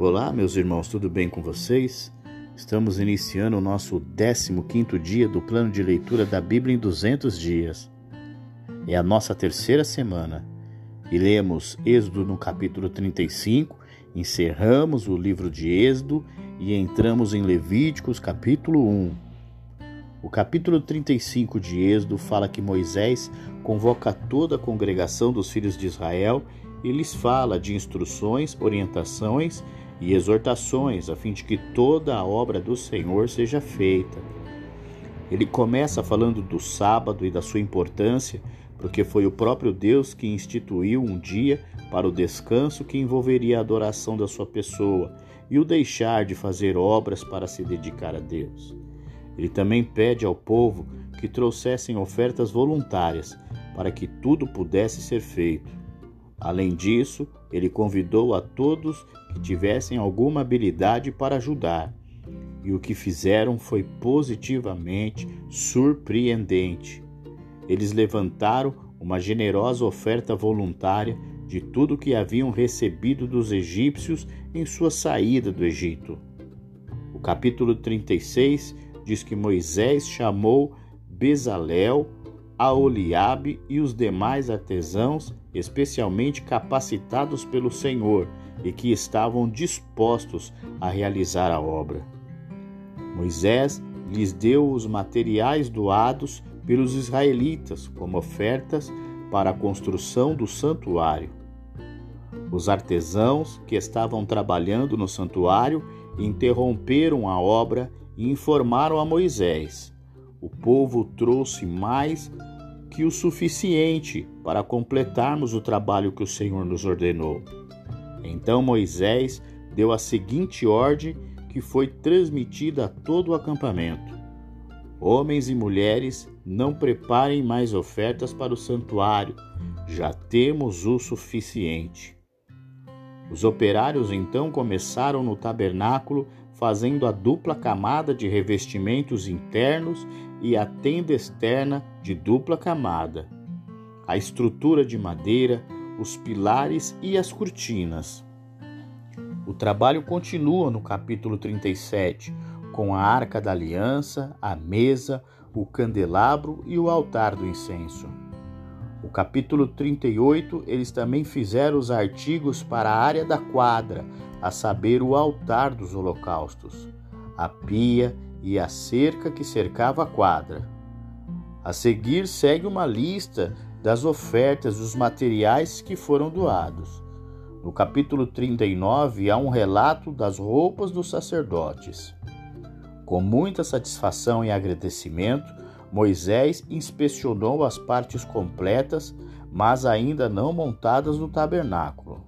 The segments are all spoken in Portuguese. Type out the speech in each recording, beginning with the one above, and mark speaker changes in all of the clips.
Speaker 1: Olá, meus irmãos, tudo bem com vocês? Estamos iniciando o nosso 15 dia do plano de leitura da Bíblia em 200 dias. É a nossa terceira semana e lemos Êxodo no capítulo 35, encerramos o livro de Êxodo e entramos em Levíticos capítulo 1. O capítulo 35 de Êxodo fala que Moisés convoca toda a congregação dos filhos de Israel e lhes fala de instruções, orientações e exortações, a fim de que toda a obra do Senhor seja feita. Ele começa falando do sábado e da sua importância, porque foi o próprio Deus que instituiu um dia para o descanso que envolveria a adoração da sua pessoa e o deixar de fazer obras para se dedicar a Deus. Ele também pede ao povo que trouxessem ofertas voluntárias para que tudo pudesse ser feito. Além disso, ele convidou a todos que tivessem alguma habilidade para ajudar, e o que fizeram foi positivamente surpreendente. Eles levantaram uma generosa oferta voluntária de tudo que haviam recebido dos egípcios em sua saída do Egito. O capítulo 36 diz que Moisés chamou Bezalel, Aoliabe e os demais artesãos especialmente capacitados pelo Senhor e que estavam dispostos a realizar a obra. Moisés lhes deu os materiais doados pelos israelitas como ofertas para a construção do santuário. Os artesãos que estavam trabalhando no santuário interromperam a obra e informaram a Moisés. O povo trouxe mais que o suficiente para completarmos o trabalho que o Senhor nos ordenou. Então Moisés deu a seguinte ordem que foi transmitida a todo o acampamento: Homens e mulheres, não preparem mais ofertas para o santuário, já temos o suficiente. Os operários então começaram no tabernáculo, fazendo a dupla camada de revestimentos internos e a tenda externa de dupla camada, a estrutura de madeira, os pilares e as cortinas. O trabalho continua no capítulo 37, com a arca da aliança, a mesa, o candelabro e o altar do incenso. O capítulo 38, eles também fizeram os artigos para a área da quadra, a saber, o altar dos holocaustos, a pia e a cerca que cercava a quadra. A seguir segue uma lista das ofertas dos materiais que foram doados. No capítulo 39 há um relato das roupas dos sacerdotes. Com muita satisfação e agradecimento, Moisés inspecionou as partes completas, mas ainda não montadas no tabernáculo.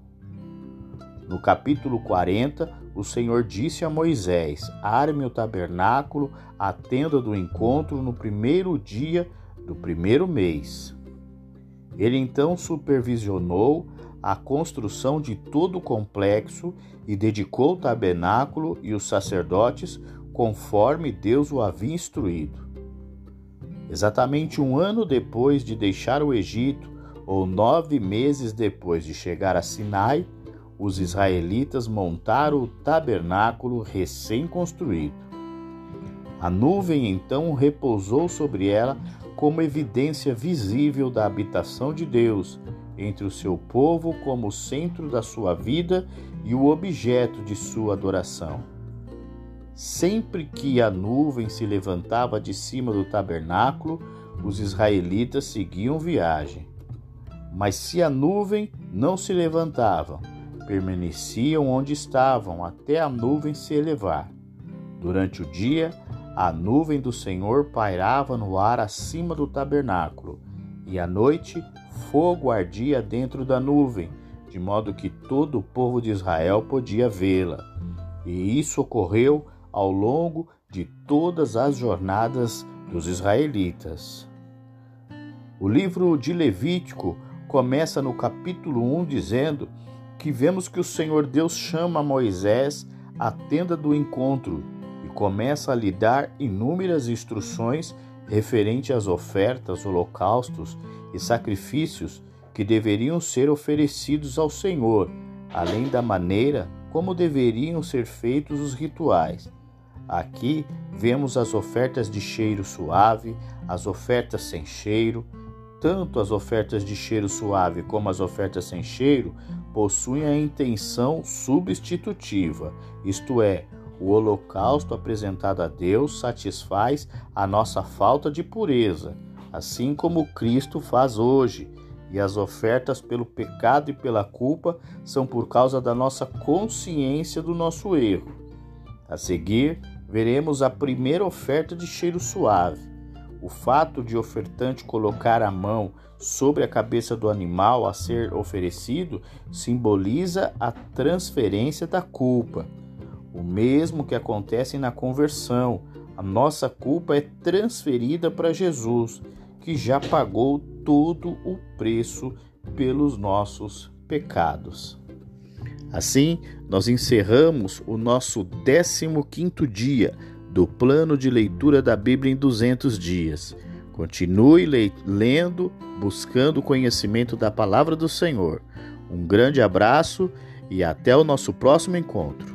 Speaker 1: No capítulo 40, o Senhor disse a Moisés: Arme o tabernáculo, a tenda do encontro, no primeiro dia do primeiro mês. Ele então supervisionou a construção de todo o complexo e dedicou o tabernáculo e os sacerdotes conforme Deus o havia instruído. Exatamente um ano depois de deixar o Egito, ou nove meses depois de chegar a Sinai, os israelitas montaram o tabernáculo recém-construído. A nuvem então repousou sobre ela como evidência visível da habitação de Deus entre o seu povo como centro da sua vida e o objeto de sua adoração. Sempre que a nuvem se levantava de cima do tabernáculo, os israelitas seguiam viagem. Mas se a nuvem não se levantava, permaneciam onde estavam até a nuvem se elevar. Durante o dia, a nuvem do Senhor pairava no ar acima do tabernáculo, e à noite, fogo ardia dentro da nuvem, de modo que todo o povo de Israel podia vê-la. E isso ocorreu ao longo de todas as jornadas dos israelitas. O livro de Levítico começa no capítulo 1 dizendo que vemos que o Senhor Deus chama Moisés à tenda do encontro e começa a lhe dar inúmeras instruções referente às ofertas, holocaustos e sacrifícios que deveriam ser oferecidos ao Senhor, além da maneira como deveriam ser feitos os rituais. Aqui vemos as ofertas de cheiro suave, as ofertas sem cheiro. Tanto as ofertas de cheiro suave como as ofertas sem cheiro possuem a intenção substitutiva, isto é, o holocausto apresentado a Deus satisfaz a nossa falta de pureza, assim como Cristo faz hoje, e as ofertas pelo pecado e pela culpa são por causa da nossa consciência do nosso erro. A seguir, veremos a primeira oferta de cheiro suave. O fato de ofertante colocar a mão sobre a cabeça do animal a ser oferecido simboliza a transferência da culpa. O mesmo que acontece na conversão. A nossa culpa é transferida para Jesus, que já pagou todo o preço pelos nossos pecados. Assim, nós encerramos o nosso 15 dia do plano de leitura da Bíblia em 200 dias. Continue lendo, buscando conhecimento da palavra do Senhor. Um grande abraço e até o nosso próximo encontro.